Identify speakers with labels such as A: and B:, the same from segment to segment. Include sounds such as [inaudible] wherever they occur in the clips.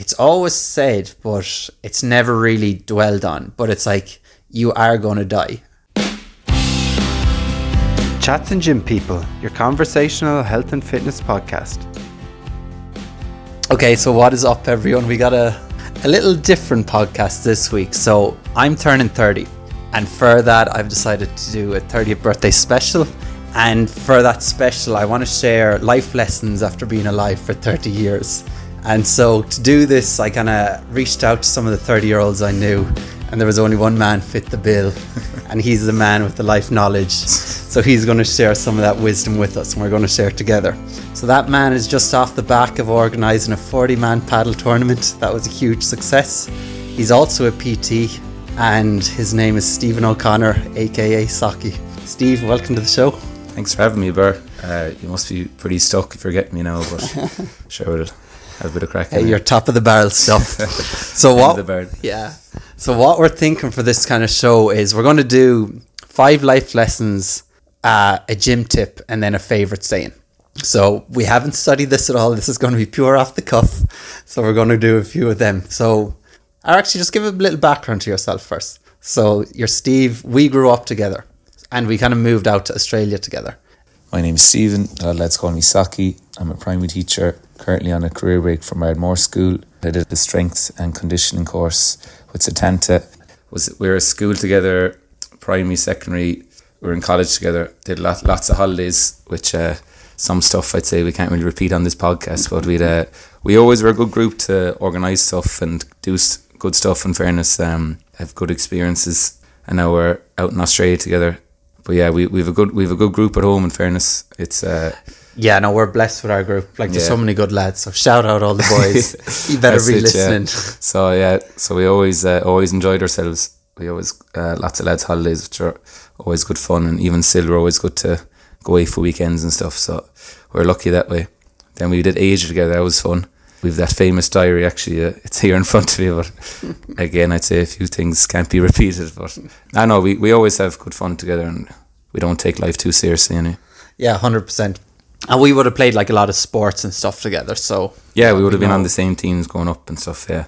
A: it's always said, but it's never really dwelled on. But it's like you are going to die. Chats and Gym People, your conversational health and fitness podcast. Okay, so what is up, everyone? We got a, a little different podcast this week. So I'm turning 30, and for that, I've decided to do a 30th birthday special. And for that special, I want to share life lessons after being alive for 30 years. And so to do this, I kind of reached out to some of the 30 year olds I knew, and there was only one man fit the bill, [laughs] and he's the man with the life knowledge. So he's going to share some of that wisdom with us, and we're going to share it together. So that man is just off the back of organising a 40 man padel tournament. That was a huge success. He's also a PT, and his name is Steven O'Connor, aka Socky. Steve, welcome to the show.
B: Thanks for having me, Burr. Uh, you must be pretty stuck if you're getting me now, but [laughs] sure have a bit of crack.
A: Hey, you're top of the barrel stuff. [laughs] so what? Yeah. So what we're thinking for this kind of show is we're going to do five life lessons, uh, a gym tip, and then a favorite saying. So we haven't studied this at all. This is going to be pure off the cuff. So we're going to do a few of them. So, or actually, just give a little background to yourself first. So you're Steve. We grew up together, and we kind of moved out to Australia together.
B: My name is Steven. Uh, let's call me Socky. I'm a primary teacher currently on a career break from Ardmore School. I did the strength and conditioning course with Setanta. Was we were at school together, primary, secondary. We were in college together. Did lot, lots of holidays, which uh, some stuff I'd say we can't really repeat on this podcast. But we uh, we always were a good group to organise stuff and do good stuff. In fairness, um, have good experiences, and now we're out in Australia together. But yeah, we we've a good we've a good group at home. In fairness, it's. Uh,
A: yeah, no, we're blessed with our group. Like, there's yeah. so many good lads. So shout out all the boys. [laughs] [laughs] you better be it, listening.
B: Yeah. So yeah, so we always uh, always enjoyed ourselves. We always uh, lots of lads holidays, which are always good fun, and even still, we're always good to go away for weekends and stuff. So we're lucky that way. Then we did Asia together. That was fun. We've that famous diary. Actually, uh, it's here in front of me. But [laughs] again, I'd say a few things can't be repeated. But I know we, we always have good fun together, and we don't take life too seriously. Anyway.
A: Yeah, hundred percent. And we would have played like a lot of sports and stuff together. So
B: yeah, we would have been on the same teams going up and stuff. Yeah,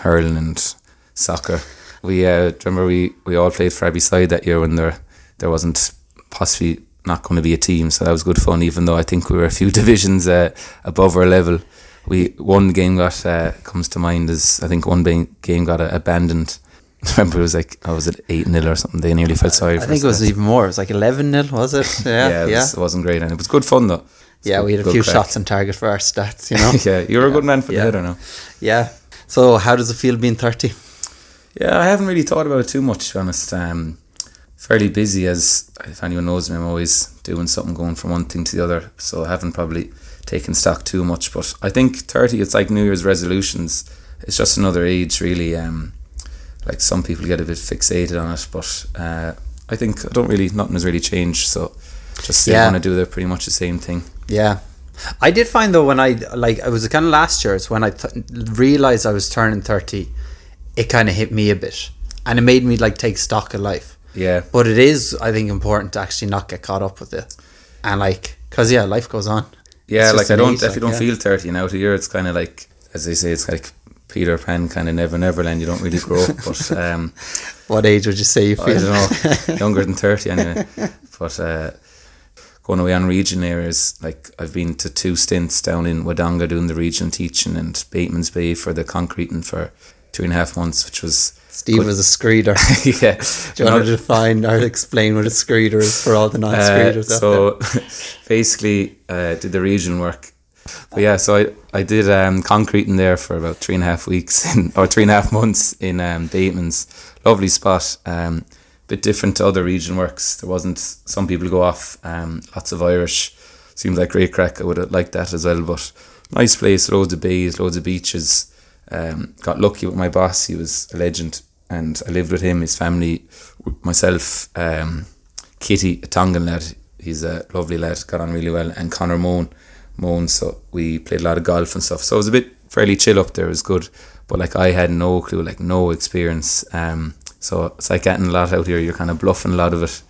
B: hurling and soccer. We uh, remember we, we all played for every Side that year when there there wasn't possibly not going to be a team, so that was good fun. Even though I think we were a few [laughs] divisions uh, above our level, we one game got uh, comes to mind is I think one game got abandoned. I [laughs] remember it was like I was at eight 0 or something. They nearly felt sorry. For me.
A: I think it was even more. It was like eleven 0 was it? [laughs]
B: Yeah, yeah, it, yeah. Was, wasn't great, and it was good fun though.
A: Yeah, we had a few crack. shots on target for our stats. You know. [laughs]
B: yeah, you're yeah. a good man for yeah. the header know.
A: Yeah. So, how does it feel being thirty?
B: Yeah, I haven't really thought about it too much. To be honest, um, fairly busy. As if anyone knows me, I'm always doing something, going from one thing to the other. So I haven't probably taken stock too much. But I think thirty, it's like New Year's resolutions. It's just another age, really. Um, like some people get a bit fixated on it, but uh, I think I don't really nothing has really changed. So just still yeah. want to do the pretty much the same thing.
A: Yeah. I did find though when I like it was kind of last year it's when I th- realized I was turning 30 it kind of hit me a bit and it made me like take stock of life
B: yeah
A: but it is I think important to actually not get caught up with it and like because yeah life goes on
B: yeah like I don't age, if you don't yeah. feel 30 now to year it's kind of like as they say it's like Peter Pan kind of never never land you don't really grow up but [laughs] um
A: what age would you say you feel I
B: don't know younger than 30 anyway but uh going away on region areas. Like I've been to two stints down in Wodonga doing the region teaching and Bateman's Bay for the concreting for two and a half months, which was
A: Steve good. was a screeder. [laughs]
B: yeah.
A: Do you want to define or explain what a screeder is for all the non screeders?
B: Uh, so [laughs] basically, uh, did the region work. But yeah, so I, I did um, concreting there for about three and a half weeks in, or three and a half months in um, Bateman's. Lovely spot. Um, bit different to other region works. There wasn't some people go off. Um, lots of Irish. Seems like great crack. I would have liked that as well. But nice place, loads of bays, loads of beaches. Um, got lucky with my boss. He was a legend, and I lived with him, his family, myself, um, Kitty, a Tongan lad. He's a lovely lad. Got on really well, and Connor Moan, Moan. So we played a lot of golf and stuff. So it was a bit fairly chill up there. It was good, but like I had no clue, like no experience. Um, so it's like getting a lot out here. You're kind of bluffing a lot of it.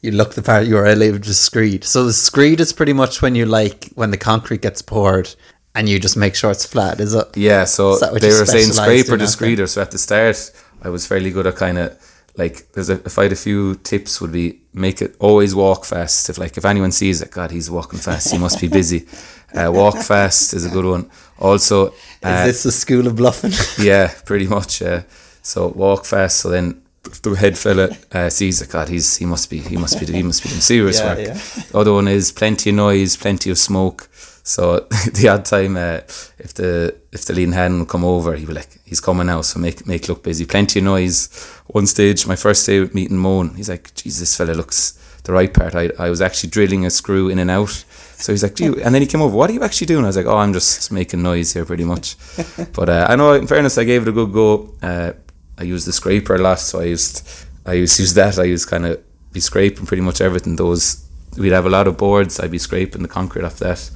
A: You look the part. You are able to screed. So the screed is pretty much when you like when the concrete gets poured and you just make sure it's flat. Is it?
B: Yeah, so
A: Is that what
B: they were saying scraper
A: in
B: to screeder. So at the start, I was fairly good at kind of like there's a if I had a few tips would be make it always walk fast. If like if anyone sees it, God, he's walking fast, he must be busy. [laughs] Uh, walk fast is a good one. Also,
A: Is
B: uh,
A: this the school of bluffing?
B: yeah, pretty much. Yeah. So walk fast. So then the head fella uh, sees it, God, he's he must be he must be he must be doing serious
A: Yeah,
B: work.
A: yeah.
B: The other one is plenty of noise, plenty of smoke. So [laughs] the odd time, uh, if the if the leading hand will come over, he'd be like, "He's coming now, so make make look busy." Plenty of noise. One stage, my first day with meeting Moan, he's like, "Jesus, this fella looks the right part." I I was actually drilling a screw in and out. So he's like, "Do you?" And then he came over. What are you actually doing? I was like, "Oh, I'm just making noise here, pretty much." [laughs] but uh, I know, in fairness, I gave it a good go. Uh, I used the scraper a lot, so I used I used to use that. I used kind of be scraping pretty much everything. Those we'd have a lot of boards. I'd be scraping the concrete off that,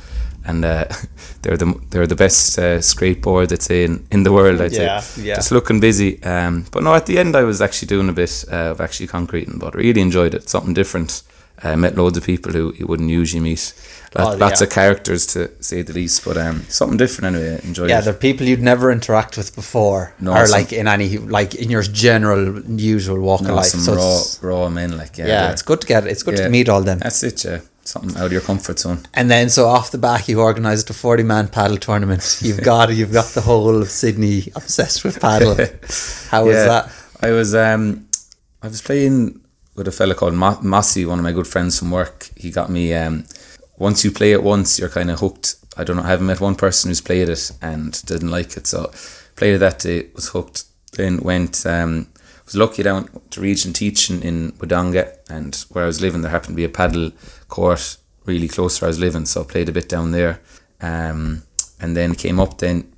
B: and uh, [laughs] they're the they're the best uh, scrape board that's in in the world. I'd
A: Yeah,
B: say.
A: yeah.
B: Just looking busy. Um, but no, at the end I was actually doing a bit uh, of actually concreting, but really enjoyed it. Something different. Uh, met loads of people who you wouldn't usually meet. Lot,
A: Oh,
B: lots
A: yeah.
B: of characters to say the least, but um, something different anyway. Enjoyed
A: Yeah,
B: it.
A: they're people you'd never interact with before,
B: No,
A: or
B: some-
A: like in any like in your general usual walk of life.
B: some
A: So
B: raw raw men like yeah.
A: yeah, it's good to get. It's good
B: yeah.
A: to meet all them.
B: That's it, yeah. Something out of your comfort zone.
A: And then so off the back, you organised a forty man padel tournament. [laughs] You've got you've got the whole of Sydney obsessed with padel. [laughs] How was that?
B: I was um, I was playing with a fella called Ma- one of my good friends from work. He got me. Um, once you play it once, you're kind of hooked. I don't know. I haven't met one person who's played it and didn't like it. So played it that day, was hooked. Then went. Um, was lucky down to region teaching in Wodonga, and where I was living, there happened to be a padel court really close to where I was living. So I played a bit down there, um, and then came up then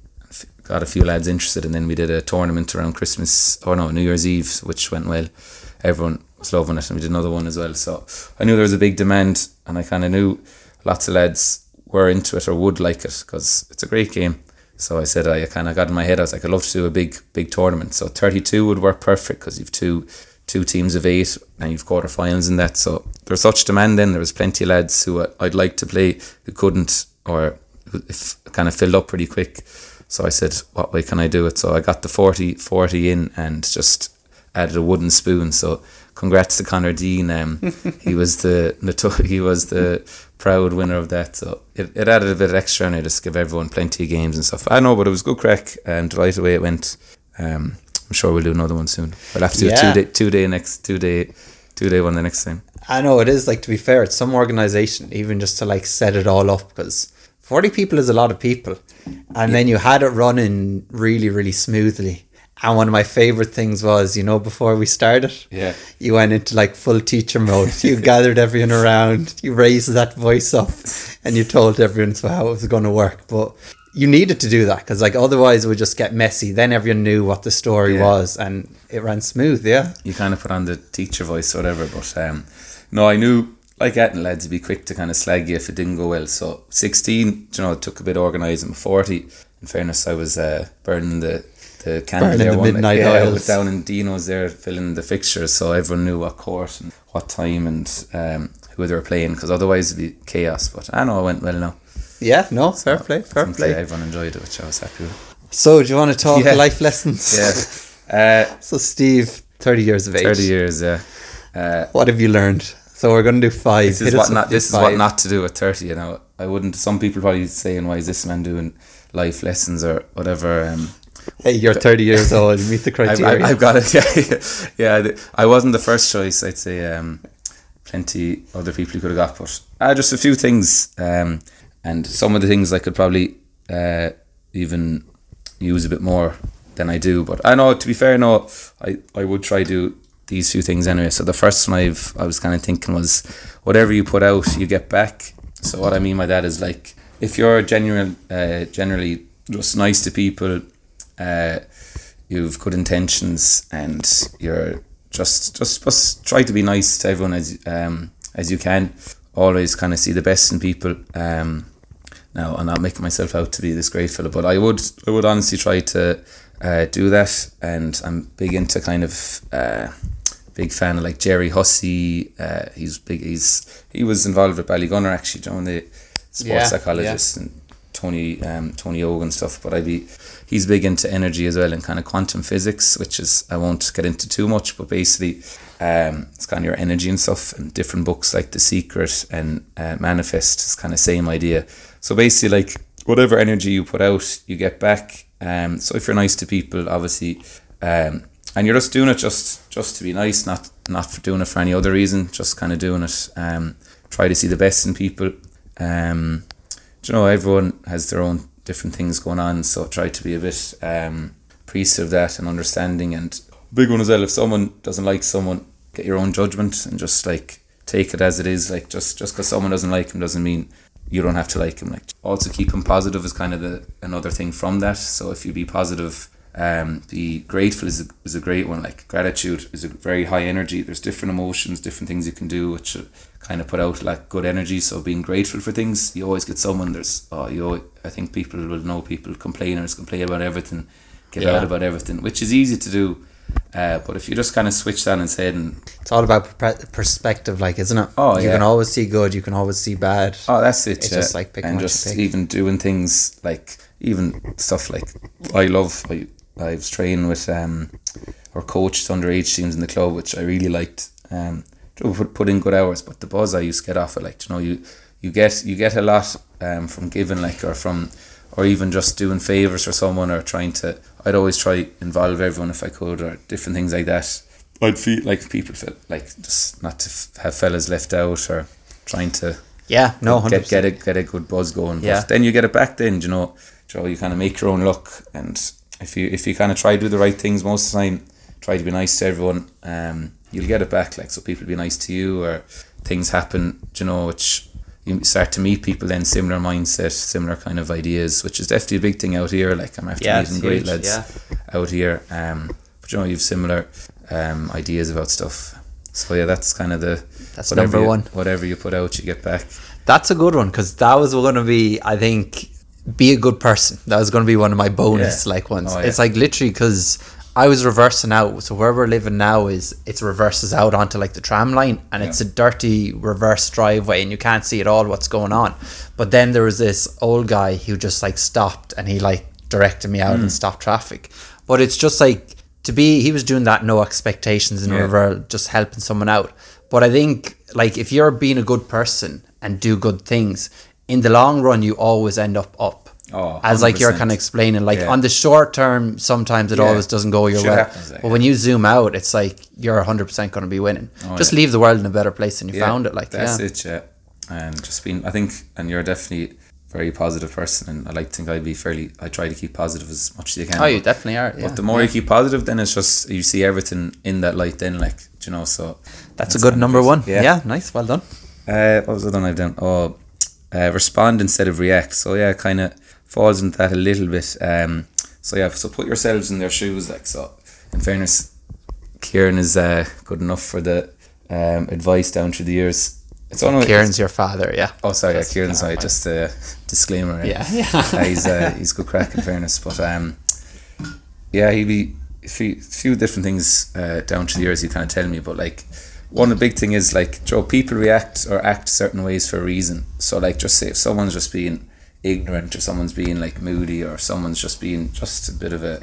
B: got a few lads interested and then we did a tournament around Christmas or no New Year's Eve which went well everyone was loving it? And we did another one as well. So I knew there was a big demand and I kind of knew lots of lads were into it or would like it because it's a great game. So I said I kind of got in my head I was like I'd love to do a big big tournament. So 32 would work perfect because you've two two teams of eight and you've quarterfinals in that. So there's such demand then there was plenty of lads who I- I'd like to play who couldn't or if kind of filled up pretty quick. So I said what way can I do it? So I got the 40 40 in and just added a wooden spoon. So congrats to Connor Dean um, [laughs] he was the noto- he was the proud winner of that. So it, it added a bit extra and I just gave everyone plenty of games and stuff. I know but it was good crack and right away it went um, I'm sure we'll do another one soon. We'll have to do
A: Yeah.
B: a two day two day next two day two day one the next time.
A: I know it is like to be fair, it's some organization even just to like set it all up because forty people is a lot of people, and then you had it running really really smoothly. And one of my favorite things was, you know, before we started,
B: Yeah.
A: you went into like full teacher mode. You [laughs] gathered everyone around, you raised that voice up, and you told everyone so how it was going to work. But you needed to do that because, like, otherwise it would just get messy. Then everyone knew what the story
B: Yeah.
A: was, and it ran smooth. Yeah.
B: you kind of put on the teacher voice or whatever. But um, no, I knew like Eton lads would be quick to kind of slag you if it didn't go well. So sixteen, you know, it took a bit of organising. Forty, in fairness, I was uh, burning the the
A: Burning the
B: one yeah, I was down in Dino's there filling the fixtures, so everyone knew what court and what time and um, who they were playing. Because otherwise it'd be chaos. But I know it went well now.
A: Yeah. No. Fair play. Fair play.
B: everyone enjoyed it, which I was happy with.
A: So, do you want to talk
B: Yeah.
A: life lessons? [laughs]
B: Yeah, [laughs] uh,
A: So, Steve, 30 years of age.
B: thirty years. Yeah. Uh,
A: What have you learned? So, we're going to do five.
B: this is
A: us
B: what not this is what not to do at 30 you know i wouldn't some people probably saying why is this man doing life lessons or whatever um
A: Hey, you're 30 years old. You meet the [laughs] criteria.
B: I've, I've got it [laughs] yeah yeah i wasn't the first choice i'd say um plenty other people you could have got but uh, just a few things um and some of the things i could probably uh even use a bit more than i do but i know to be fair no i i would try to do these few things anyway so the first one i've i was kind of thinking was whatever you put out you get back so what i mean by that is like if you're genuine uh, generally just nice to people uh, you've good intentions and you're just just just try to be nice to everyone as um as you can. Always kind of see the best in people. Um now I'm not making myself out to be this great fella but I would I would honestly try to uh, do that. And I'm big into kind of uh, big fan of like Gerry Hussey. Uh, he's big he's he was involved with Ballygunner actually John the sports
A: Yeah,
B: psychologist and Tony um, Tony Ogan stuff, but I'd be he's big into energy as well and kind of quantum physics, which is I won't get into too much, but basically um, it's kind of your energy and stuff, and different books like The Secret and uh, Manifest is kind of same idea. So basically, like whatever energy you put out, you get back. Um, so if you're nice to people, obviously, um, and you're just doing it just just to be nice, not not for doing it for any other reason, just kind of doing it. Um, try to see the best in people. Um, you know, everyone has their own different things going on, so try to be a bit um, appreciative of that and understanding. And big one as well, if someone doesn't like someone, get your own judgment and just like take it as it is. Like just just because someone doesn't like him doesn't mean you don't have to like him. Like also keep him positive is kind of the another thing from that. So if you be positive um, be grateful is a, is a great one. Like gratitude is a very high energy. There's different emotions, different things you can do, which kind of put out like good energy. So being grateful for things, you always get someone. There's oh, you. Always, I think people will know people complainers complain about everything, get
A: Yeah.
B: out about everything, which is easy to do. Uh, but if you just kind of switch that instead and
A: It's all about per- perspective, like, isn't it?
B: Oh,
A: you
B: yeah.
A: can always see good, you can always see bad.
B: Oh, that's it.
A: It's
B: yeah.
A: just like picking
B: and just even doing things like even stuff like I love. I I was training with um or coached underage teams in the club, which I really liked. Um, put put in good hours, but the buzz I used to get off it, like you know, you you get you get a lot um from giving, like or from or even just doing favors for someone or trying to. I'd always try involve everyone if I could or different things like that. I'd feel like people feel like just not to f- have fellas left out or trying to
A: Yeah, no, 100%.
B: get get a get a good buzz going.
A: Yeah.
B: But then you get it back. Then you know, Joe, you kind of make your own luck, and if you if you kind of try to do the right things most of the time, try to be nice to everyone, um, you'll get it back. Like so, people be nice to you, or things happen. You know, which you start to meet people then similar mindset, similar kind of ideas, which is definitely a big thing out here. Like I'm after
A: Yeah,
B: meeting great lads
A: yeah.
B: out here. Um, but you know, you've similar um ideas about stuff. So yeah, that's kind of the
A: That's number
B: you-
A: one.
B: Whatever you put out, you get back.
A: That's a good one because that was going to be, I think, be a good person. That was going to be one of my bonus
B: Yeah.
A: like ones.
B: Oh, yeah.
A: It's like literally because I was reversing out. So where we're living now is it's reverses out onto like the tram line, and it's a dirty reverse driveway, and you can't see at all what's going on. But then there was this old guy who just like stopped and he like directed me out
B: Hmm.
A: and stopped traffic. But it's just like to be he was doing that no expectations in
B: Yeah.
A: reverse just helping someone out. But I think like if you're being a good person and do good things, in the long run you always end up up.
B: Oh,
A: As like you're kind of explaining, like
B: Yeah.
A: on the short term, sometimes it
B: Yeah.
A: always doesn't go your
B: Shit
A: way.
B: happens, like,
A: but when you zoom out, it's like you're 100% going to be winning. Just leave the world in a better place than you found it. Like,
B: Oh, that's
A: yeah.
B: it, yeah. And just being, I think, and you're definitely a very positive person, and I like to think I'd be fairly. I try to keep positive as much as you can.
A: Oh, you definitely are. Yeah.
B: But the more you keep positive, then it's just you see everything in that light. Then, like you know, so
A: That's a good number one.
B: Yeah.
A: Yeah. nice. Well done.
B: Uh, what was the other one I've done? Oh, uh, respond instead of react. So yeah, kind of falls into that a little bit. Um, so yeah, so put yourselves in their shoes. Like so, in fairness, Kieran is uh, good enough for the um, advice down through the years. It's only
A: Kieran's your father. Yeah.
B: Oh, sorry, yeah, Kieran's
A: clarify.
B: Just a disclaimer.
A: Yeah.
B: Uh, [laughs] he's uh, he's good crack in fairness, but um, yeah, he'd be a few, few different things uh, down through the years. He kind of tell me, but like one of the big thing is like Joe, people react or act certain ways for a reason. So like, just say if someone's just being ignorant or someone's being like moody or someone's just being just a bit of a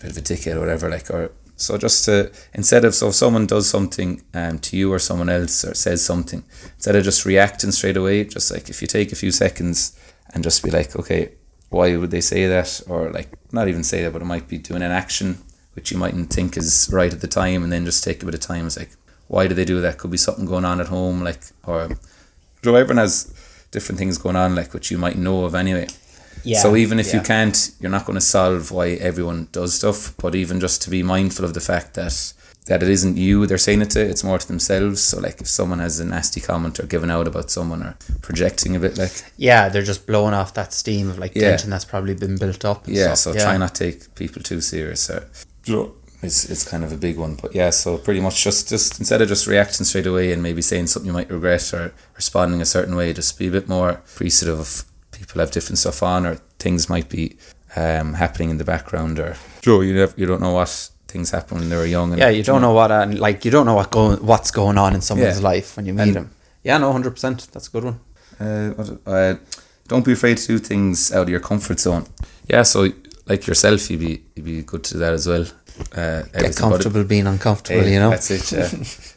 B: bit of a dickhead or whatever, like or so just to instead of so if someone does something um to you or someone else or says something, instead of just reacting straight away, just like if you take a few seconds and just be like, okay, why would they say that? Or like not even say that, but it might be doing an action which you mightn't think is right at the time and then just take a bit of time. It's like, why do they do that? Could be something going on at home, like or so everyone has different things going on, like which you might know of anyway.
A: Yeah,
B: So even if you can't, you're not going to solve why everyone does stuff. But even just to be mindful of the fact that that it isn't you they're saying it to, it's more to themselves. So like if someone has a nasty comment or giving out about someone or projecting a bit, like
A: Yeah, they're just blowing off that steam of like
B: Yeah.
A: tension that's probably been built up. and
B: yeah.
A: stuff.
B: So try not to take people too serious. Or, it's it's kind of a big one. But yeah, so pretty much just just instead of just reacting straight away and maybe saying something you might regret or responding a certain way, just be a bit more appreciative of people have different stuff on or things might be um, happening in the background or Joe, you never, you don't know what things happen when they were young. And,
A: Yeah, you don't know what uh, like you don't know what going what's going on in someone's
B: Yeah.
A: life when you meet
B: And-
A: them. Yeah, no, hundred percent. That's a good one.
B: Uh, uh, don't be afraid to do things out of your comfort zone. Yeah, so like yourself, you'd be you'd be good to that as well. Uh,
A: Get comfortable being uncomfortable,
B: Hey,
A: you know.
B: That's it, yeah.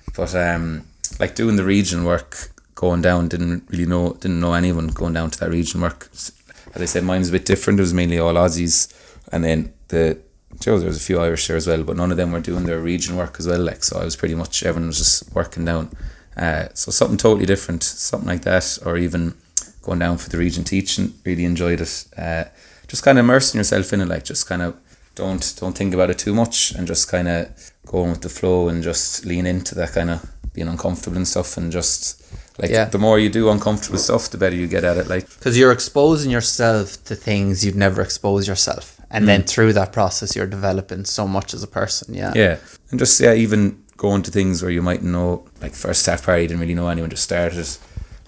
B: [laughs] but um, like doing the region work, going down, didn't really know, didn't know anyone going down to that region work. As I said, mine was a bit different. It was mainly all Aussies, and then the Joe, there was a few Irish there as well, but none of them were doing their region work as well. Like, so I was pretty much everyone was just working down. Uh, so something totally different, something like that, or even going down for the region teaching. Really enjoyed it. Uh, just kind of immersing yourself in it, like just kind of don't don't think about it too much, and just kind of going with the flow and just lean into that kind of being uncomfortable and stuff, and just like
A: Yeah.
B: the more you do uncomfortable stuff, the better you get at it. Like
A: Because you're exposing yourself to things you'd never expose yourself. And then through that process, you're developing so much as a person. Yeah.
B: Yeah, and just yeah, even going to things where you might know, like first staff party, didn't really know anyone, just started.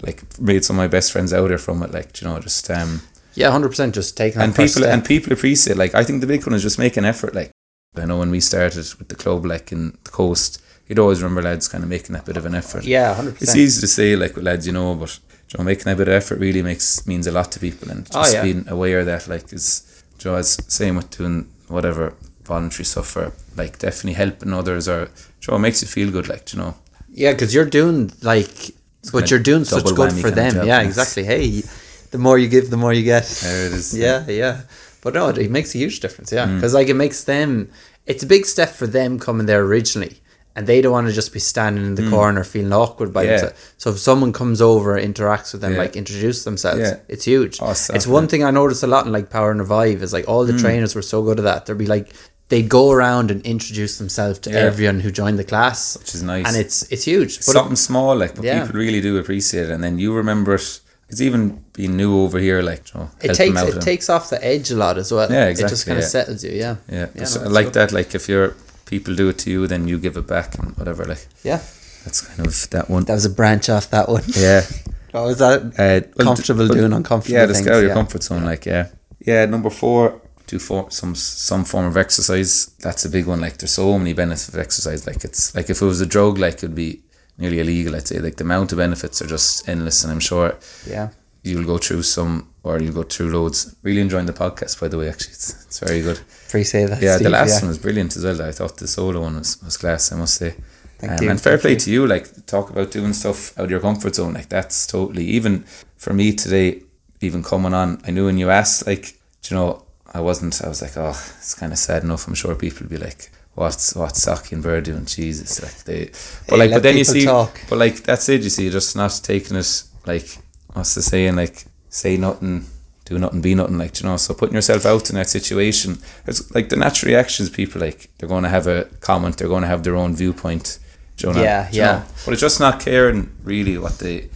B: Like made some of my best friends out there from it. Like you know, just um,
A: Yeah, 100% just taking that
B: and people and people appreciate. Like I think the big one is just make an effort. Like I know when we started with the club, like in the coast, you'd always remember lads kind of making that bit of an effort.
A: yeah, 100%.
B: It's easy to say like with lads, you know, but you know, making a bit of effort really makes means a lot to people, and
A: Oh,
B: just
A: yeah.
B: being aware of that like is, you know, as same with doing whatever voluntary stuff or like definitely helping others or you know, it makes you feel good, like you know.
A: Yeah, because you're doing like, but you're doing such good for them. yeah, exactly. Hey, the more you give, the more you get.
B: There it is.
A: Yeah, yeah. But no, it, it makes a huge difference. Yeah,
B: Mm.
A: because like it makes them. It's a big step for them coming there originally, and they don't want to just be standing in the corner feeling awkward by
B: Mm. Yeah.
A: themselves. So if someone comes over, interacts with them,
B: Yeah.
A: like introduce themselves,
B: Yeah.
A: it's huge.
B: Oh, so
A: it's one thing I noticed a lot in like Power and Revive is like all
B: Mm.
A: the trainers were so good at that. They'd be like. They'd go around and introduce themselves to
B: Yeah.
A: everyone who joined the class,
B: Which is nice.
A: and it's it's huge. But
B: Something small, like, but
A: Yeah.
B: people really do appreciate it, and then you remember it. It's even being new over here, like you know,
A: it takes it
B: and-
A: takes off the edge a lot as well.
B: Yeah, exactly.
A: It just kind of
B: yeah.
A: settles you. Yeah.
B: Yeah,
A: Yeah, no,
B: like
A: good.
B: that. Like if your people do it to you, then you give it back and whatever. Like
A: Yeah.
B: that's kind of that one.
A: That was a branch off that one. [laughs]
B: Yeah. [laughs]
A: Oh, was that
B: Uh, well,
A: comfortable doing uncomfortable
B: Yeah, just
A: things?
B: get out of your
A: yeah.
B: comfort zone. Like yeah, yeah. Number four, do for some some form of exercise. That's a big one. Like there's so many benefits of exercise. Like it's like if it was a drug, like it'd be nearly illegal. I'd say like the amount of benefits are just endless, and I'm sure
A: Yeah.
B: you'll go through some or you'll go through loads. Really enjoying the podcast, by the way. Actually, it's, it's very good.
A: Appreciate that.
B: Yeah,
A: Steve,
B: the last
A: yeah.
B: one was brilliant as well. I thought the solo one was, was class, I must say.
A: Thank
B: Um,
A: you,
B: and fair
A: thank
B: play
A: you.
B: to you. Like talk about doing stuff out of your comfort zone. Like that's totally even for me today. Even coming on, I knew when you asked, like, do you know, I wasn't. I was like, oh, it's kind of sad enough. I'm sure people will be like, what's what's Socky and Bird doing? Jesus, like they. But
A: Hey,
B: like, but then you see,
A: talk.
B: but like that's it. You see, you're just not taking it like what's the saying? Like say nothing, do nothing, be nothing. Like you know, so putting yourself out in that situation, it's like the natural reactions. People like they're going to have a comment. They're going to have their own viewpoint. Do you know,
A: Yeah, yeah.
B: know? But it's just not caring really what they.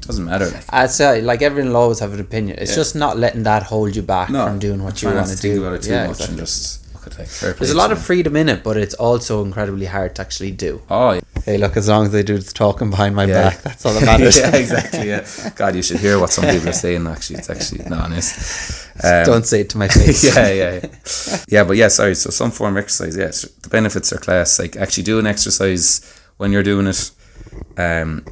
B: Doesn't matter. Like
A: I'd say like everyone will always have an opinion. It's
B: Yeah.
A: just not letting that hold you back from doing what you want to
B: think
A: do.
B: about it too
A: yeah,
B: much
A: exactly.
B: and just look at like fair.
A: There's a lot of freedom in it, but it's also incredibly hard to actually do.
B: Oh yeah.
A: Hey, look, as long as they do the talking behind my
B: Yeah.
A: back, that's all that matters. [laughs]
B: yeah, exactly. Yeah. God, you should hear what some people are saying. Actually, it's actually not honest. Um,
A: Don't say it to my face. [laughs]
B: yeah, yeah, yeah. Yeah, but yeah, sorry. So some form of exercise. Yes, the benefits are class. Like actually doing exercise when you're doing it, um,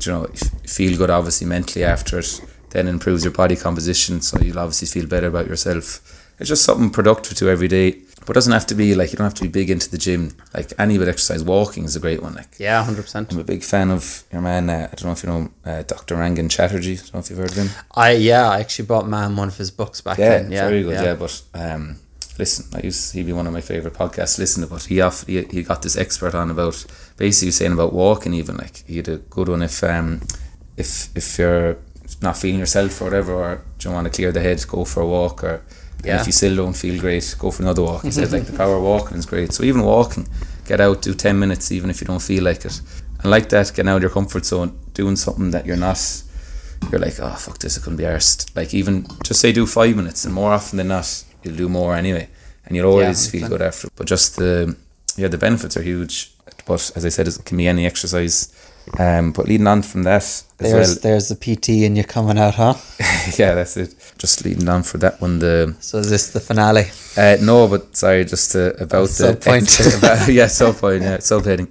B: you know, feel good obviously mentally after it. Then improves your body composition, so you'll obviously feel better about yourself. It's just something productive to every day, but it doesn't have to be like you don't have to be big into the gym. Like any bit of exercise, walking is a great one. Like
A: Yeah, hundred percent.
B: I'm a big fan of your man. Uh, I don't know if you know uh, Dr. Rangan Chatterjee. I don't know if you've heard of him.
A: I yeah, I actually bought man one of his books back
B: Yeah,
A: then. Yeah,
B: very good. Yeah, but um, listen, I used he'd be one of my favorite podcasts. to Listen to, but he off he, he got this expert on about basically saying about walking. Even like he had a good one if um if if you're not feeling yourself or whatever, or do you want to clear the head, go for a walk, or and if you still don't feel great, go for another walk. He said like the power of walking is great. So even walking, get out, do ten minutes, even if you don't feel like it, and like that, getting out of your comfort zone, doing something that you're not you're like, oh fuck this, I couldn't be arsed. Like even just say do five minutes, and more often than not, you'll do more anyway, and you'll always
A: Yeah,
B: feel
A: exactly.
B: good after. But just the yeah, the benefits are huge. But as I said, it can be any exercise. Um, but leading on from that as
A: There's
B: well,
A: there's the PT and you're coming out, huh? [laughs]
B: yeah, that's it. Just leading on for that one. The
A: So is this the finale?
B: uh, no, but sorry, just uh, about the
A: Sub-point. [laughs]
B: about, yeah, sub point, yeah, subheading.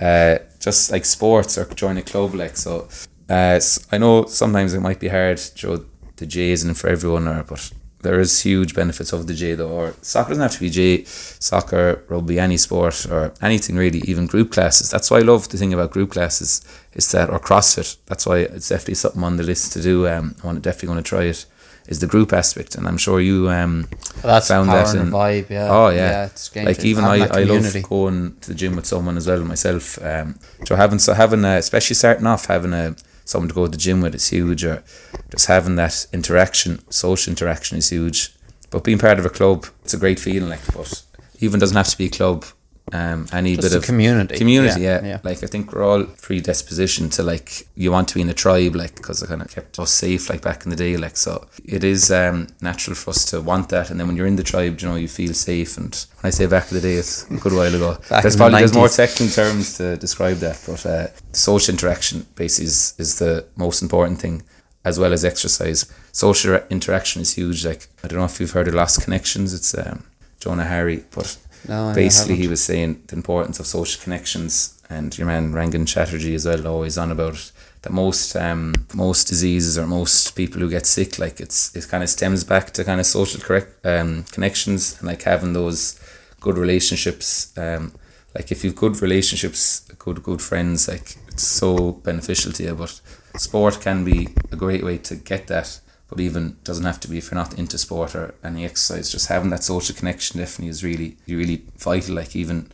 B: Uh, just like sports or join a club, like so. Uh, I know sometimes it might be hard, Joe. the J isn't for everyone, or but there is huge benefits of the J though. Or soccer doesn't have to be J, soccer, rugby, any sport or anything really, even group classes. That's why I love the thing about group classes is that or CrossFit. That's why it's definitely something on the list to do. Um, I want definitely going to try it. Is the group aspect, and I'm sure you um
A: That's
B: found that in
A: vibe, yeah.
B: Oh yeah,
A: Yeah, it's game
B: like even I, I love going to the gym with someone as well myself. Um, so having so having a, especially starting off having a someone to go to the gym with is huge, or just having that interaction, social interaction is huge. But being part of a club, it's a great feeling. Like, but even doesn't have to be a club. Um, any
A: Just
B: bit of
A: community.
B: community,
A: Yeah,
B: yeah,
A: yeah.
B: Like I think we're all predispositioned to like you want to be in a tribe, like because it kind of kept us safe, like back in the day. Like so, it is um, natural for us to want that. And then when you're in the tribe, you know, you feel safe. And when I say back in the day, it's a good while ago. [laughs] There's
A: in the
B: probably there's more technical terms to describe that, but uh, social interaction basically is, is the most important thing, as well as exercise. Social interaction is huge. Like I don't know if you've heard of Lost Connections. It's um, Johann Hari, but
A: No,
B: basically he was saying the importance of social connections and your man Rangan Chatterjee as well always on about that most um most diseases or most people who get sick like it's it kind of stems back to kind of social correct um connections and like having those good relationships um like if you've good relationships good good friends like it's so beneficial to you but sport can be a great way to get that but even doesn't have to be if you're not into sport or any exercise just having that social connection definitely is really really vital. Like even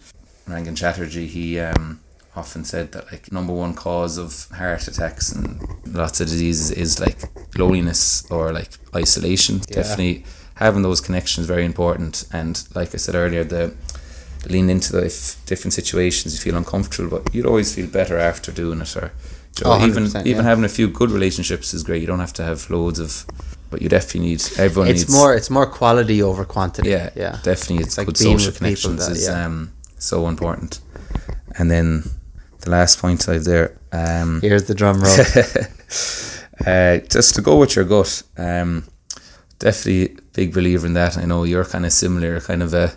B: Rangan Chatterjee he um often said that like number one cause of heart attacks and lots of diseases is like loneliness or like isolation.
A: Yeah.
B: definitely having those connections very important. And like I said earlier the lean into the if different situations you feel uncomfortable but you'd always feel better after doing it or know,
A: Oh,
B: even
A: 100%,
B: even
A: yeah.
B: having a few good relationships is great you don't have to have loads of but you definitely need everyone
A: It's
B: needs
A: more it's more quality over quantity.
B: yeah
A: yeah.
B: definitely it's
A: like
B: good social connections
A: that-
B: is
A: yeah.
B: um so important and then the last point I've there um
A: Here's the drum roll. [laughs]
B: uh, just to go with your gut. Um, definitely big believer in that. I know you're kind of similar, kind of a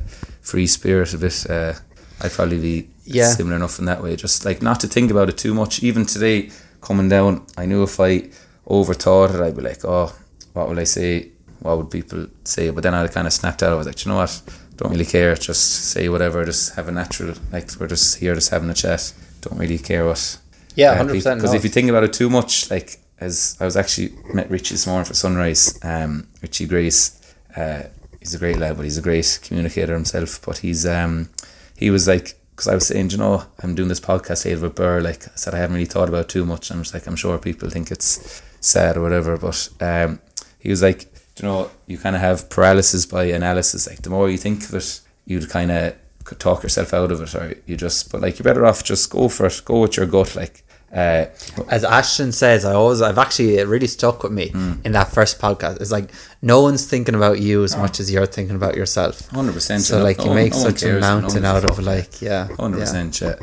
B: free spirit a bit. Uh, I'd probably be
A: Yeah.
B: similar enough in that way. Just like not to think about it too much. Even today, coming down, I knew if I overthought it, I'd be like, oh, what will I say? What would people say? But then I kind of snapped out. I was like, you know what? Don't really care. Just say whatever. Just have a natural. Like we're just here, just having a chat. Don't really care what
A: Yeah, 100%,
B: Because if you think about it too much, like as I was actually met Richie this morning for Sunrise, um, Richie Grace, uh, he's a great lad, but he's a great communicator himself. But he's um, he was like, because I was saying, you know, I'm doing this podcast with Burr. Like I said, I haven't really thought about too much. I'm just like, I'm sure people think it's sad or whatever, but um, he was like, you know, you kind of have paralysis by analysis. Like the more you think of it, you'd kind of talk yourself out of it, or you just, but like you're better off just go for it, go with your gut, like." Uh,
A: As Ashton says, I always I've actually it really stuck with me
B: Hmm.
A: in that first podcast. It's like no one's thinking about you as much as you're thinking about yourself.
B: Hundred percent.
A: So like you make such a mountain out of like yeah,
B: Hundred percent. Yeah.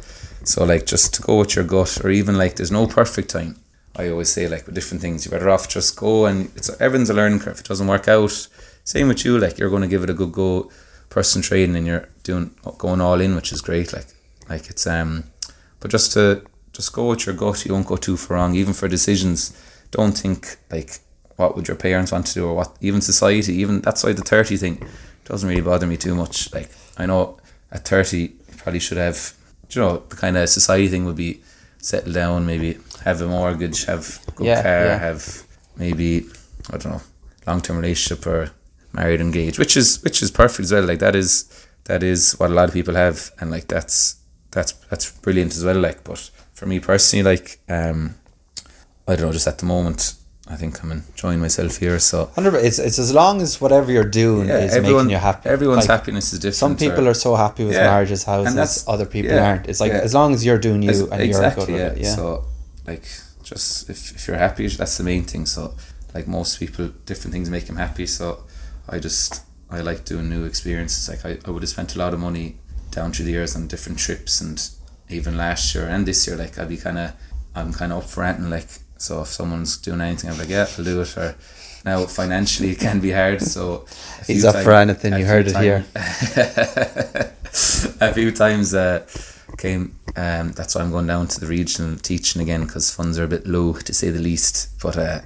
B: So like just to go with your gut, or even like there's no perfect time. I always say like with different things, you're better off just go and it's everyone's a learning curve. If it doesn't work out, same with you. Like you're going to give it a good go, person trading, and you're doing going all in, which is great. Like like it's um, but just to just go with your gut. You won't go too far wrong. Even for decisions, don't think like what would your parents want to do or what even society. Even that's why the thirty thing doesn't really bother me too much. Like I know at thirty, you probably should have. You know the kind of society thing would be settle down, maybe have a mortgage, have a good
A: Yeah,
B: car,
A: yeah.
B: have maybe I don't know long term relationship or married and engaged, which is which is perfect as well. Like that is that is what a lot of people have, and like that's that's that's brilliant as well. Like, but for me personally, like um, I don't know, just at the moment, I think I'm enjoying myself here. So
A: It's it's as long as whatever you're doing
B: yeah,
A: is
B: everyone,
A: making you happy.
B: everyone's
A: Like,
B: happiness is different.
A: Some people
B: or-
A: are so happy with
B: Yeah.
A: marriages,
B: And
A: houses. Other people
B: yeah,
A: aren't. It's like as long as you're doing you
B: As-
A: and
B: exactly,
A: you're good with it. Yeah.
B: So like just if, if you're happy, that's the main thing. So like most people, different things make them happy. So I just I like doing new experiences. Like I, I would have spent a lot of money down through the years on different trips and even last year and this year like I'd be kind of I'm kind of up for anything like so if someone's doing anything I'm like yeah I'll do it or now financially it can be hard so
A: He's up
B: time-
A: for anything, you heard it here. [laughs]
B: a few times uh, came um, that's why I'm going down to the regional teaching again because funds are a bit low to say the least but uh,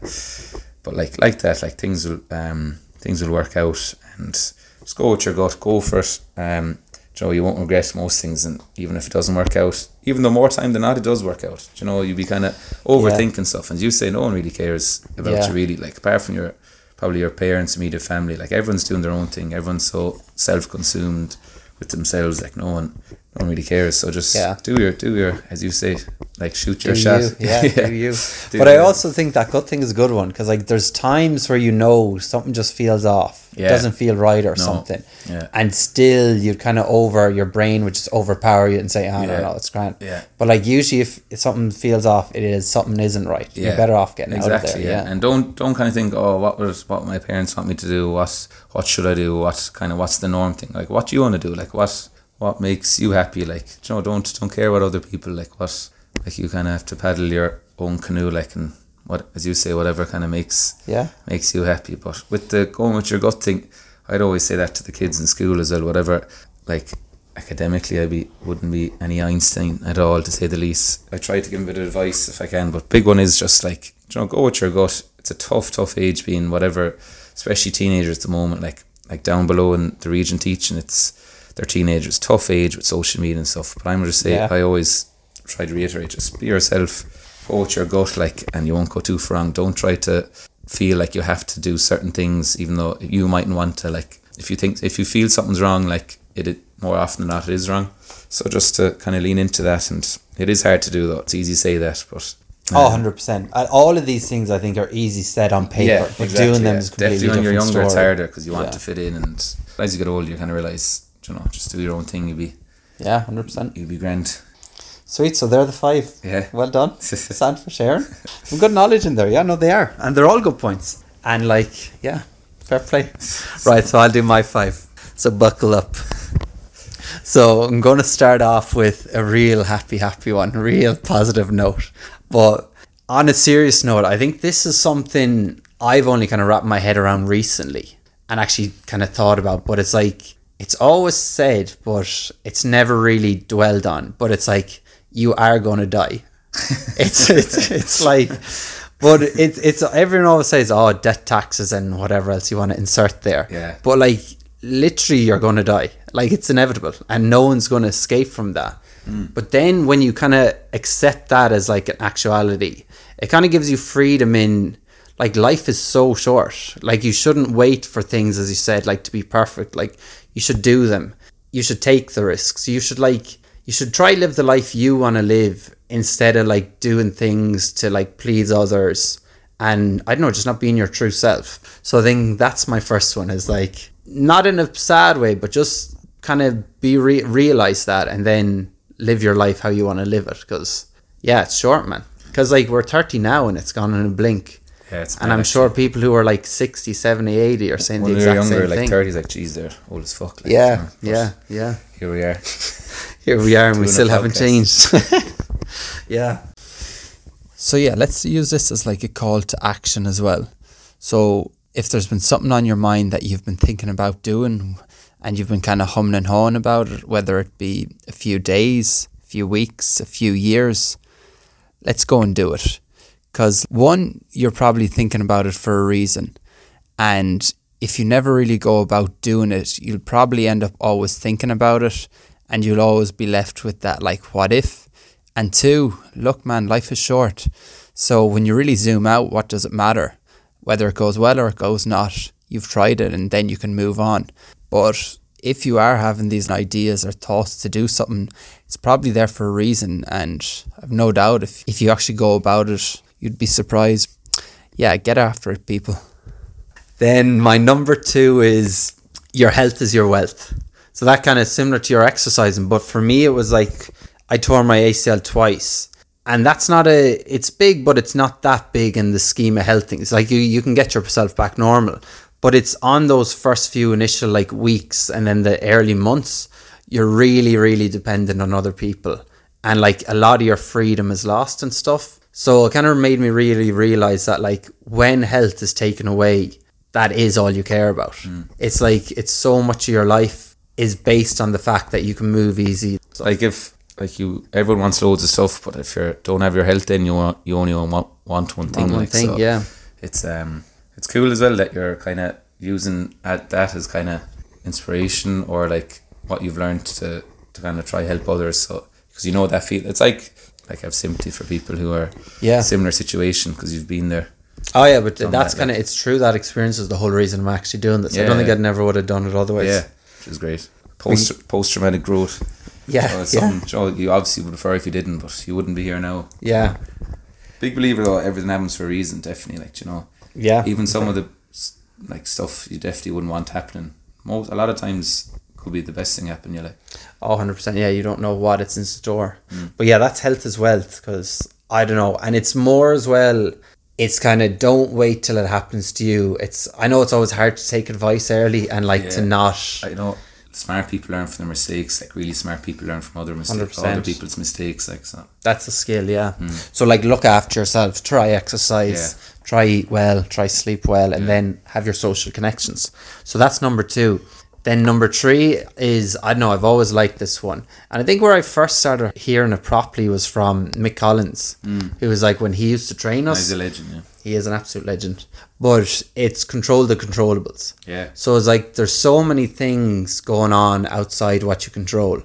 B: but like like that, like things will um things will work out, and just go with your gut, go for it. Um, you know, you won't regret most things, and even if it doesn't work out, even though more time than not, it does work out. You know, you be kind of overthinking stuff, and you say no one really cares about
A: Yeah.
B: you, really. Like apart from your probably your parents, immediate family, like everyone's doing their own thing. Everyone's so self-consumed with themselves, like no one, no one really cares. So just
A: Yeah.
B: do your, do your, as you say, like shoot your
A: Do
B: shot.
A: you, yeah, [laughs] do you.
B: Do
A: but I also think that gut thing is a good one because like there's times where you know something just feels off,
B: Yeah.
A: doesn't feel right or
B: No.
A: something,
B: Yeah.
A: and still you kind of over your brain would just overpower you and say, ah, "I
B: Yeah.
A: don't know, it's grand."
B: Yeah.
A: But like usually, if something feels off, it is something isn't right. Yeah. You're better off getting out of there. Yeah.
B: And don't don't kind of think, oh, what was what my parents want me to do? What what should I do? What kind of what's the norm thing? Like, what do you want to do? Like, what what makes you happy? Like, you know, don't don't care what other people like. What like you kind of have to paddle your own canoe, like, and what as you say, whatever kind of makes
A: yeah.
B: makes you happy. But with the going with your gut thing, I'd always say that to the kids in school as well. Whatever, like academically, I be wouldn't be any Einstein at all, to say the least. I try to give them a bit of advice if I can, but big one is just like you know, go with your gut. It's a tough, tough age being whatever, especially teenagers at the moment. Like like down below in the region teaching, it's they're teenagers, tough age with social media and stuff. But I'm gonna say
A: Yeah.
B: I always try to reiterate, just be yourself, go with your gut, like, and you won't go too far wrong. Don't try to feel like you have to do certain things, even though you mightn't want to. Like, if you think, if you feel something's wrong, like it, it more often than not, it is wrong. So just to kind of lean into that, and it is hard to do though. It's easy to say that, but
A: Oh, 100%. Uh, All of these things I think are easy said on paper,
B: yeah,
A: but
B: exactly,
A: doing them
B: yeah.
A: is completely
B: definitely when you're younger, it's harder because you want
A: Yeah.
B: to fit in, and as you get older, you kind of realize, you know, just do your own thing. You'll be,
A: Yeah, 100%.
B: you'll be grand.
A: Sweet, so they're the five.
B: Yeah.
A: Well done. [laughs] Stand for sharing. Some good knowledge in there. Yeah, no, they are. And they're all good points. And like, yeah, fair play. [laughs] Right, so I'll do my five. So buckle up. So I'm going to start off with a real happy, happy one, real positive note. But on a serious note, I think this is something I've only kind of wrapped my head around recently and actually kind of thought about. But it's like, it's always said, but it's never really dwelled on. But it's like, you are going to die. [laughs] it's, it's, it's like, but it's, it's, everyone always says, oh, death taxes and whatever else you want to insert there.
B: Yeah.
A: But like, literally, you're going to die. Like, it's inevitable. And no one's going to escape from that. Hmm. But then when you kind of accept that as like an actuality, it kind of gives you freedom in like life is so short. Like you shouldn't wait for things as you said like to be perfect. Like you should do them. You should take the risks. You should like you should try live the life you want to live instead of like doing things to like please others and I don't know, just not being your true self. So I think that's my first one is like not in a sad way, but just kind of be re- realize that and then live your life how you want to live it. Because yeah, it's short, man. Because like we're 30 now and it's gone in a blink.
B: Yeah, it's
A: and I'm sure people who are like 60, 70, 80 are saying
B: When
A: the exact
B: younger,
A: same
B: like
A: thing.
B: 30s, like, geez, they're old as fuck. Like,
A: Yeah,
B: you know,
A: yeah, yeah.
B: Here we are. [laughs]
A: Here we are, and we still haven't changed. [laughs] yeah. So yeah, let's use this as like a call to action as well. So if there's been something on your mind that you've been thinking about doing, and you've been kind of humming and hawing about it, whether it be a few days, a few weeks, a few years, let's go and do it. Because one, you're probably thinking about it for a reason, and if you never really go about doing it, you'll probably end up always thinking about it and you'll always be left with that like what if. And two, look man, life is short. So when you really zoom out, what does it matter? Whether it goes well or it goes not, you've tried it and then you can move on. But if you are having these ideas or thoughts to do something, it's probably there for a reason. And I've no doubt if, if you actually go about it, you'd be surprised. Yeah, get after it, people. Then my number two is your health is your wealth. So that kind of similar to your exercising, but for me it was like I tore my ACL twice. And that's not a it's big, but it's not that big in the scheme of health things. Like you you can get yourself back normal. But it's on those first few initial like weeks and then the early months, you're really, really dependent on other people. And like a lot of your freedom is lost and stuff. So it kind of made me really realize that like when health is taken away, that is all you care about. It's like it's so much of your life is based on the fact that you can move easy. So,
B: like if like you everyone wants loads of stuff but if you don't have your health then you want you only want, want one thing
A: one
B: like
A: thing,
B: so
A: yeah.
B: it's um It's cool as well that you're kind of using at that as kind of inspiration or like what you've learned to to kind of try help others. So because you know that feel, it's like like have sympathy for people who are
A: Yeah.
B: similar situation because you've been there.
A: Oh yeah, but that's
B: that,
A: kind of
B: like-
A: it's true that experience is the whole reason I'm actually doing this. I don't think
B: yeah.
A: I never would have done it otherwise.
B: Yeah, which is great. Post post traumatic growth.
A: Yeah,
B: So
A: yeah.
B: something you obviously would prefer if you didn't, but you wouldn't be here now.
A: Yeah.
B: Big believer though, everything happens for a reason. Definitely, like you know,
A: Yeah.
B: even some of the like stuff you definitely wouldn't want happening. Most a lot of times could be the best thing happen. You're like,
A: Oh, 100%. Yeah, you don't know what it's in store.
B: Mm.
A: But yeah, that's health as wealth because I don't know. And it's more as well, it's kind of don't wait till it happens to you. It's I know it's always hard to take advice early and like to not.
B: I know smart people learn from their mistakes. Like really smart people learn from other mistakes,
A: 100%.
B: other people's mistakes. Like so,
A: That's a skill, yeah. So like look after yourself, try exercise,
B: Yeah.
A: try eat well, try sleep well, and then have your social connections. So that's number two. Then number three is I don't know, I've always liked this one. And I think where I first started hearing it properly was from Mick Collins. Mm. Who was like when he used to train us.
B: he's a legend. Yeah,
A: He is an absolute legend. But it's control the controllables.
B: yeah,
A: So it's like there's so many things going on outside what you control.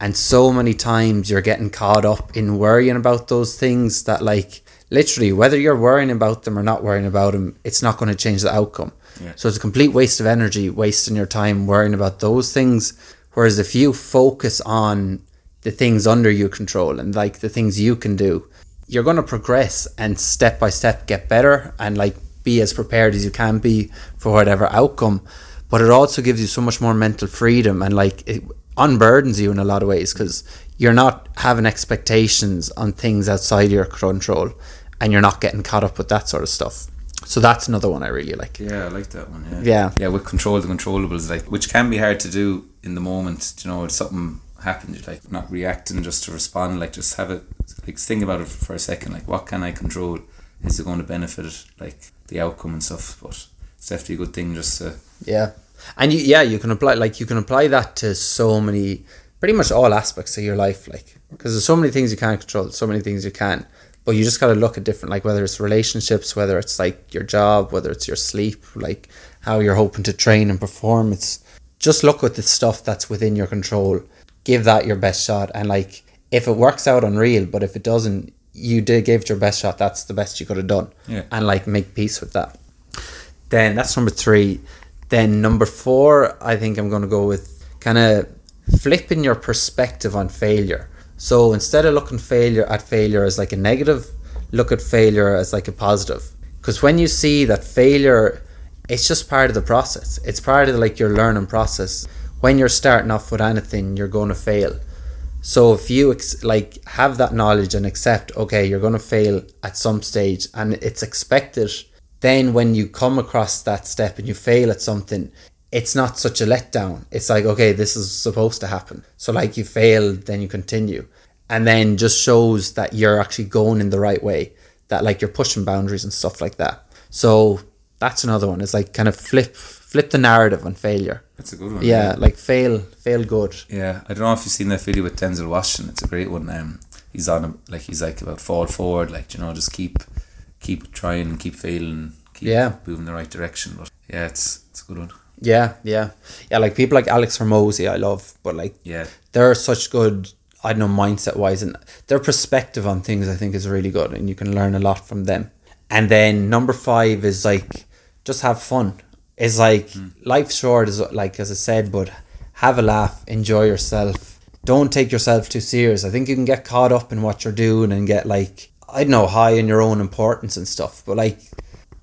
A: And so many times you're getting caught up in worrying about those things that like literally whether you're worrying about them or not worrying about them, it's not going to change the outcome. So it's a complete waste of energy, wasting your time worrying about those things. Whereas if you focus on the things under your control and like the things you can do, you're going to progress and step by step get better and like be as prepared as you can be for whatever outcome. But it also gives you so much more mental freedom and like it unburdens you in a lot of ways because you're not having expectations on things outside your control and you're not getting caught up with that sort of stuff. So that's another one I really like.
B: yeah. I like that one. Yeah,
A: Yeah.
B: yeah. With control the controllables, like which can be hard to do in the moment. You know, if something happened, you're like not reacting just to respond. Like just have it, like think about it for a second. Like what can I control? Is it going to benefit like the outcome and stuff? But it's definitely a good thing just to
A: Yeah. And you, yeah, you can apply like you can apply that to so many, pretty much all aspects of your life, like because there's so many things you can't control, so many things you can, but you just got to look at different, like whether it's relationships, whether it's like your job, whether it's your sleep, like how you're hoping to train and perform. It's just look at the stuff that's within your control, give that your best shot, and like if it works out unreal, but if it doesn't, you did give it your best shot. That's the best you could have done,
B: Yeah.
A: and like make peace with that. Then that's number three. Then number four, I think I'm going to go with kind of flipping your perspective on failure. So instead of looking failure at failure as like a negative, look at failure as like a positive. Because when you see that failure, it's just part of the process. It's part of like your learning process. When you're starting off with anything, you're going to fail. So if you ex- like have that knowledge and accept, okay, you're going to fail at some stage and it's expected, then when you come across that step and you fail at something, it's not such a letdown. It's like, okay, this is supposed to happen. So like you fail, then you continue. And then just shows that you're actually going in the right way, that like you're pushing boundaries and stuff like that. So that's another one. It's like kind of flip flip the narrative on failure.
B: That's a good one.
A: Yeah, like fail fail good.
B: Yeah, I don't know if you've seen that video with Denzel Washington. It's a great one. Um, he's on a, like he's like about fall forward, like you know, just keep keep trying and keep failing, keep
A: Yeah.
B: moving the right direction. But yeah, it's it's a good one.
A: Yeah, yeah, yeah. Like people like Alex Hormozi, I love, but like
B: Yeah,
A: they're such good. I don't know mindset wise, and their perspective on things I think is really good, and you can learn a lot from them. And then number five is like just have fun. It's like hmm. life's short, is like as I said, but have a laugh, enjoy yourself. Don't take yourself too serious. I think you can get caught up in what you're doing and get like I don't know high in your own importance and stuff, but like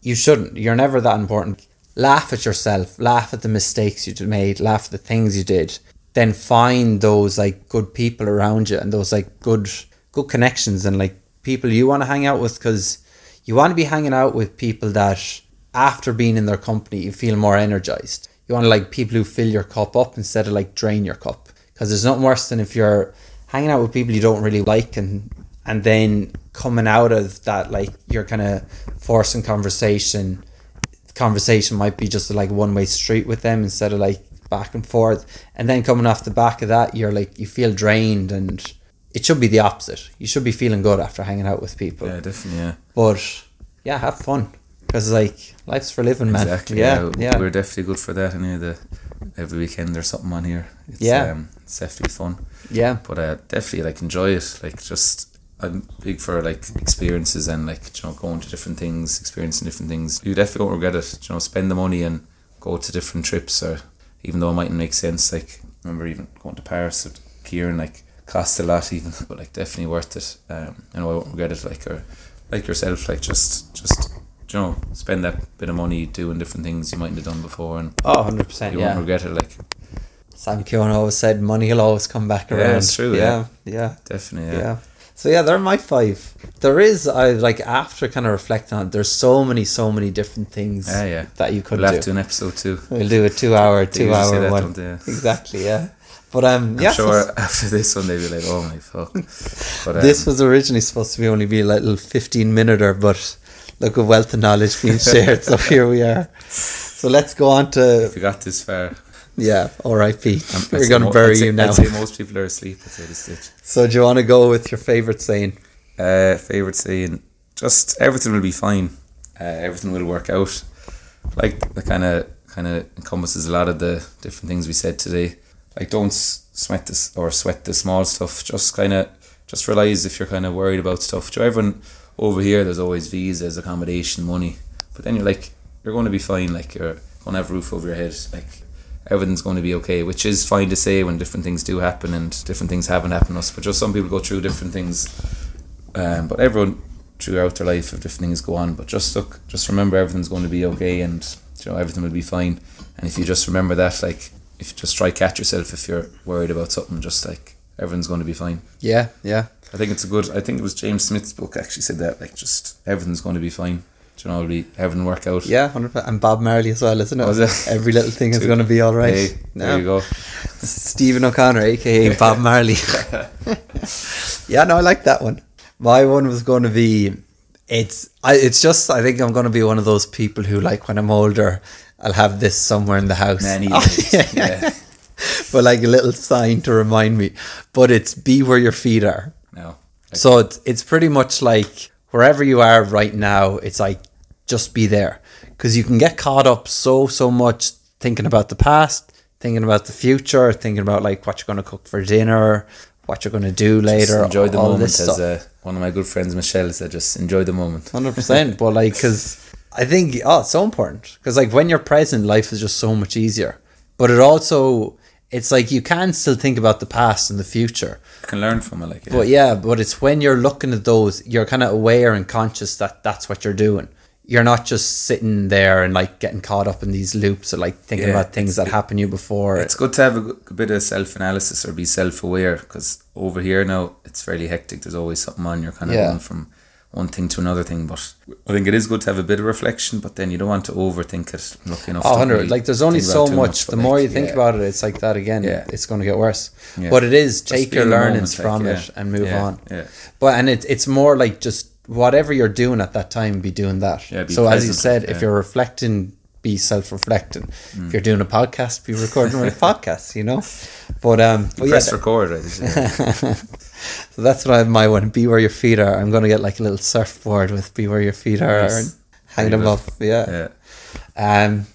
A: you shouldn't. You're never that important. Laugh at yourself. Laugh at the mistakes you made. Laugh at the things you did. Then find those like good people around you and those like good good connections and like people you want to hang out with because you want to be hanging out with people that after being in their company you feel more energized. You want to like people who fill your cup up instead of like drain your cup because there's nothing worse than if you're hanging out with people you don't really like and and then coming out of that like you're kind of forcing conversation conversation might be just like one way street with them instead of like back and forth and then coming off the back of that you're like you feel drained and it should be the opposite you should be feeling good after hanging out with people
B: yeah, definitely. Yeah,
A: but yeah have fun because like life's for living, man.
B: Exactly.
A: Yeah, yeah.
B: We're definitely good for that. Anyway, the every weekend there's something on here. It's,
A: Yeah.
B: Um, it's definitely fun.
A: yeah.
B: But uh, definitely like enjoy it. Like just I'm big for like experiences and like you know going to different things, experiencing different things. You definitely won't regret it. You know, spend the money and go to different trips. Or even though it mightn't make sense, like remember even going to Paris with Kieran, like cost a lot even, [laughs] but like definitely worth it. Um, I know I won't regret it. Like or like yourself, like just just you know spend that bit of money doing different things you mightn't have done before, and
A: Oh, 100 percent.
B: you won't
A: Yeah.
B: regret it. Like
A: Sam Keown always said, "Money will always come back
B: Yeah,
A: around."
B: it's true,
A: Yeah, yeah,
B: definitely,
A: yeah.
B: yeah.
A: So yeah, they're my five. There is, I like after kind of reflecting on it. There's so many, so many different things
B: Yeah, yeah.
A: that you could
B: We'll
A: do.
B: have to do an episode too.
A: We'll do a two-hour,
B: They usually say
A: two-hour one. Exactly. Yeah. But um,
B: I'm
A: yeah.
B: sure after this one they'll be like, oh my fuck. But [laughs] um,
A: this was originally supposed to be only be a little 15 minuter, but look at wealth and knowledge being shared. so [laughs] here we are. So let's go on to
B: if you got this far,
A: yeah. R.I.P.
B: um,
A: We're gonna bury
B: I'd say-
A: you now.
B: I'd say most people are asleep at this stage.
A: So do you want to go with your favorite saying?
B: Uh, favorite saying, just everything will be fine. Uh, everything will work out. Like the kind of kind of encompasses a lot of the different things we said today. Like don't sweat this or sweat the small stuff. Just kind of just realize if you're kind of worried about stuff. To everyone over here, there's always visas, accommodation, money. But then you're like you're going to be fine. Like you're going to have a roof over your head. Like everything's going to be okay, which is fine to say when different things do happen and different things haven't happened to us. But just some people go through different things um, but everyone throughout their life, if different things go on, but just look, just remember everything's going to be okay, and you know everything will be fine. And if you just remember that, like if you just try catch yourself if you're worried about something, just like everything's going to be fine.
A: Yeah, yeah.
B: I think it's a good. I think it was James Smith's book actually said that, like just everything's going to be fine. You know, it'll be everything work out.
A: Yeah, 100%. And Bob Marley as well, isn't it?
B: Was it?
A: Every little thing is going to be all right.
B: Hey, there you go.
A: Steven O'Connor, aka Bob Marley. [laughs] yeah, no, I like that one. My one was going to be it's I it's just I think I'm going to be one of those people who like when I'm older I'll have this somewhere in the house.
B: Many [laughs]
A: Oh, yeah.
B: yeah.
A: but like a little sign to remind me. But it's be where your feet are.
B: No.
A: So it's it's pretty much like wherever you are right now, it's like just be there because you can get caught up so so much thinking about the past, thinking about the future, thinking about like what you're going to cook for dinner, what you're going to do later.
B: Just enjoy the moment, as uh, one of my good friends Michelle said. Just enjoy the moment.
A: Hundred percent, but like, because I think oh, it's so important. Because like when you're present, life is just so much easier. But it also, it's like you can still think about the past and the future.
B: You can learn from it, like yeah.
A: But yeah, but it's when you're looking at those, you're kind of aware and conscious that that's what you're doing. You're not just sitting there and like getting caught up in these loops of like thinking
B: Yeah,
A: about things that happened to you before.
B: It's good to have a bit of self analysis or be self aware because over here now it's fairly hectic. There's always something on. You're kind of
A: Yeah.
B: going from one thing to another thing. But I think it is good to have a bit of reflection, but then you don't want to overthink it. Lucky enough.
A: Oh, 100.
B: really
A: like there's only so much.
B: but,
A: the more
B: like,
A: you think
B: yeah.
A: about it, it's like that again.
B: Yeah.
A: It's going to get worse. But it is
B: Just
A: take your learnings
B: moment, like,
A: from
B: yeah.
A: it and move on.
B: yeah.
A: But and it, it's more like just whatever you're doing at that time, be doing that.
B: Yeah,
A: so as you said, if
B: yeah. Mm.
A: you're reflecting, be self-reflecting. If you're doing a podcast, be recording a [laughs] podcast. You know. But um, but
B: Press
A: that-
B: record, right? [laughs] [laughs]
A: So that's what I have my one. Be where your feet are. I'm gonna get like a little surfboard with "Be where your feet are"
B: Nice.
A: and hang them up. Yeah.
B: yeah.
A: Um,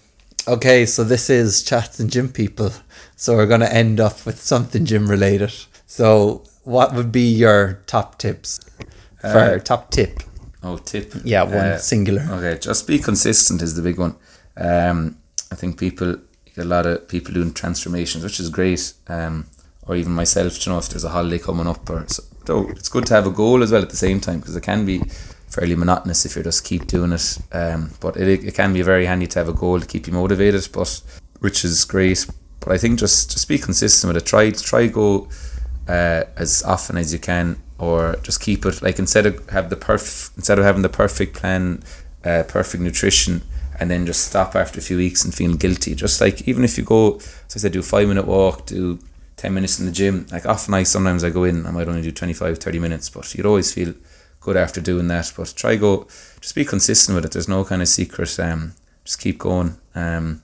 A: okay, so this is chats and gym people. So we're gonna end up with something gym related. So what would be your top tips for
B: Uh,
A: top tip?
B: Oh, tip.
A: Yeah, one
B: Uh,
A: singular.
B: Okay, just be consistent is the big one. Um, I think people, a lot of people doing transformations, which is great. Um, or even myself, you know, if there's a holiday coming up, or so, though it's good to have a goal as well at the same time because it can be fairly monotonous if you just keep doing it. Um, but it it can be very handy to have a goal to keep you motivated, but which is great. But I think just just be consistent with it. Try try go uh, as often as you can, or just keep it like instead of have the perf instead of having the perfect plan, uh, perfect nutrition, and then just stop after a few weeks and feel guilty. Just like even if you go, as I said, do a five minute walk, do ten minutes in the gym. Like often I sometimes I go in, I might only do 25, 30 minutes, but you'd always feel good after doing that. But try go, just be consistent with it. There's no kind of secret. Um, just keep going. Um,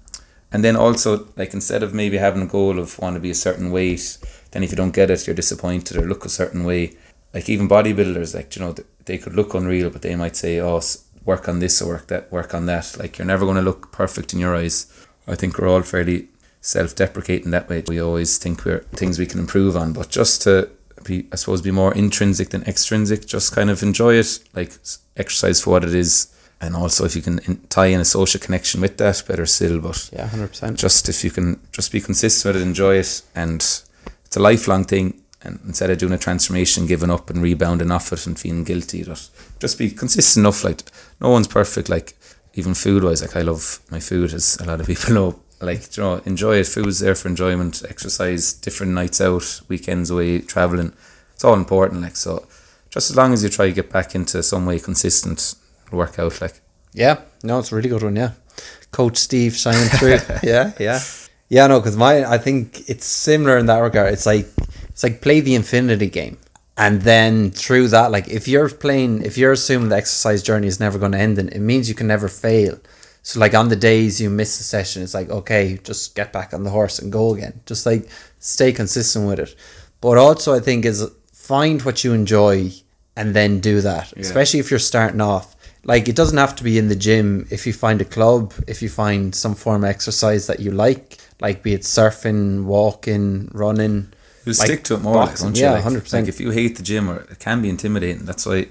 B: and then also like instead of maybe having a goal of want to be a certain weight, then if you don't get it, you're disappointed or look a certain way. Like even bodybuilders, like you know, they could look unreal, but they might say, "Oh, work on this or work that work on that. Like you're never going to look perfect in your eyes. I think we're all fairly self-deprecating that way. We always think we're things we can improve on, but just to be, I suppose, be more intrinsic than extrinsic. Just kind of enjoy it, like exercise for what it is, and also if you can in, tie in a social connection with that, better still. But
A: Yeah, hundred percent.
B: just if you can just be consistent with it, enjoy it, and it's a lifelong thing. And instead of doing a transformation, giving up and rebounding off it and feeling guilty, just just be consistent enough. Like no one's perfect. Like even food wise, like I love my food, as a lot of people [laughs] know. Like you know, enjoy it. Food's there for enjoyment. Exercise, different nights out, weekends away, traveling. It's all important. Like so, just as long as you try to get back into some way consistent, it'll work out. Like
A: Yeah, no, it's a really good one. Yeah, Coach Steve shining through. [laughs] yeah, yeah, yeah. No, because my I think it's similar in that regard. It's like it's like play the infinity game, and then through that, like if you're playing, if you're assuming the exercise journey is never going to end, then it means you can never fail. So like on the days you miss a session, it's like okay, just get back on the horse and go again. Just like stay consistent with it. But also, I think is find what you enjoy and then do that. Especially if you're starting off. Like it doesn't have to be in the gym. If you find a club, if you find some form of exercise that you like, like be it surfing, walking, running, Like
B: stick to it more,
A: boxing.
B: don't you?
A: yeah,
B: Like-
A: hundred percent.
B: Like if you hate the gym, or it can be intimidating. That's why I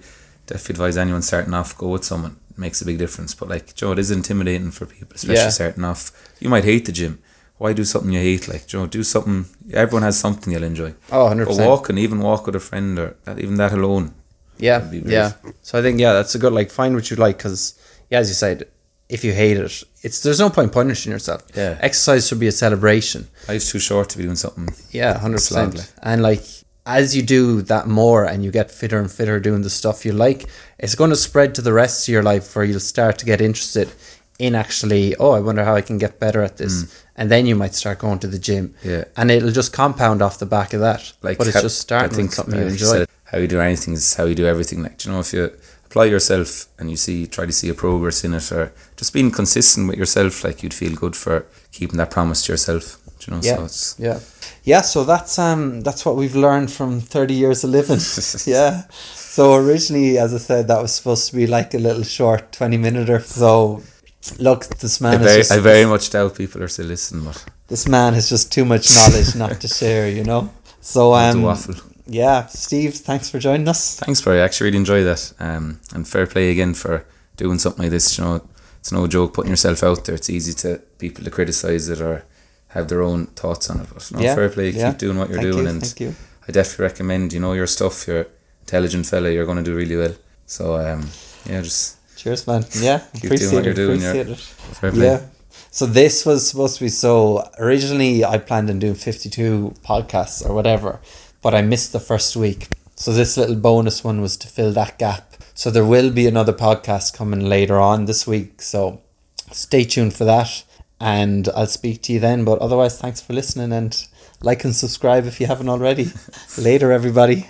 B: definitely advise anyone starting off go with someone. It makes a big difference. But like Joe, it is intimidating for people, especially
A: Yeah.
B: starting off. You might hate the gym. Why do something you hate? Like Joe, do something. Everyone has something you'll enjoy.
A: Oh, 100%.
B: But walking, even walk with a friend, or that, even that alone.
A: Yeah,
B: That'd be great.
A: yeah. So I think yeah, that's a good like find what you like because yeah, as you said, if you hate it, it's there's no point punishing yourself.
B: Yeah.
A: exercise should be a celebration.
B: Life's too short to be doing something.
A: Yeah, hundred percent. And like as you do that more and you get fitter and fitter doing the stuff you like, it's going to spread to the rest of your life where you'll start to get interested in actually. Oh, I wonder how I can get better at this, and then you might start going to the gym.
B: Mm. Yeah.
A: and it'll just compound off the back of that.
B: like
A: but it's
B: how-
A: just starting
B: I think
A: something you enjoy.
B: said, how you do anything is how you do everything. Like do you know, if you apply yourself and you see try to see a progress in it, or just being consistent with yourself, like you'd feel good for keeping that promise to yourself. Do you know,
A: Yeah,
B: so it's
A: yeah, yeah. So that's um that's what we've learned from thirty years of living. [laughs] yeah. So originally, as I said, that was supposed to be like a little short twenty minute or so. Look, this
B: I
A: man is
B: very,
A: just,
B: I very much doubt people are still listening, but
A: this man has just too much knowledge not to share. You know. So um,
B: waffle.
A: Yeah, Steve, thanks for joining us.
B: thanks, Barry. I actually really enjoy that. Um, and fair play again for doing something like this. You know, it's no joke putting yourself out there. It's easy to people to criticize it or have their own thoughts on it. But no,
A: Yeah,
B: fair play.
A: yeah.
B: Keep doing what you're
A: Thank
B: doing,
A: you,
B: and
A: thank you.
B: I definitely recommend. You know your stuff. You're an intelligent fella. You're going to do really well. So um, yeah, just
A: Cheers, man. Yeah, [laughs]
B: Keep doing what you're doing,
A: it.
B: fair play.
A: Yeah. So this was supposed to be so originally I planned on doing 52 podcasts or whatever, but I missed the first week. So this little bonus one was to fill that gap. So there will be another podcast coming later on this week. So stay tuned for that and I'll speak to you then. But otherwise, thanks for listening and like and subscribe if you haven't already. [laughs] Later, everybody.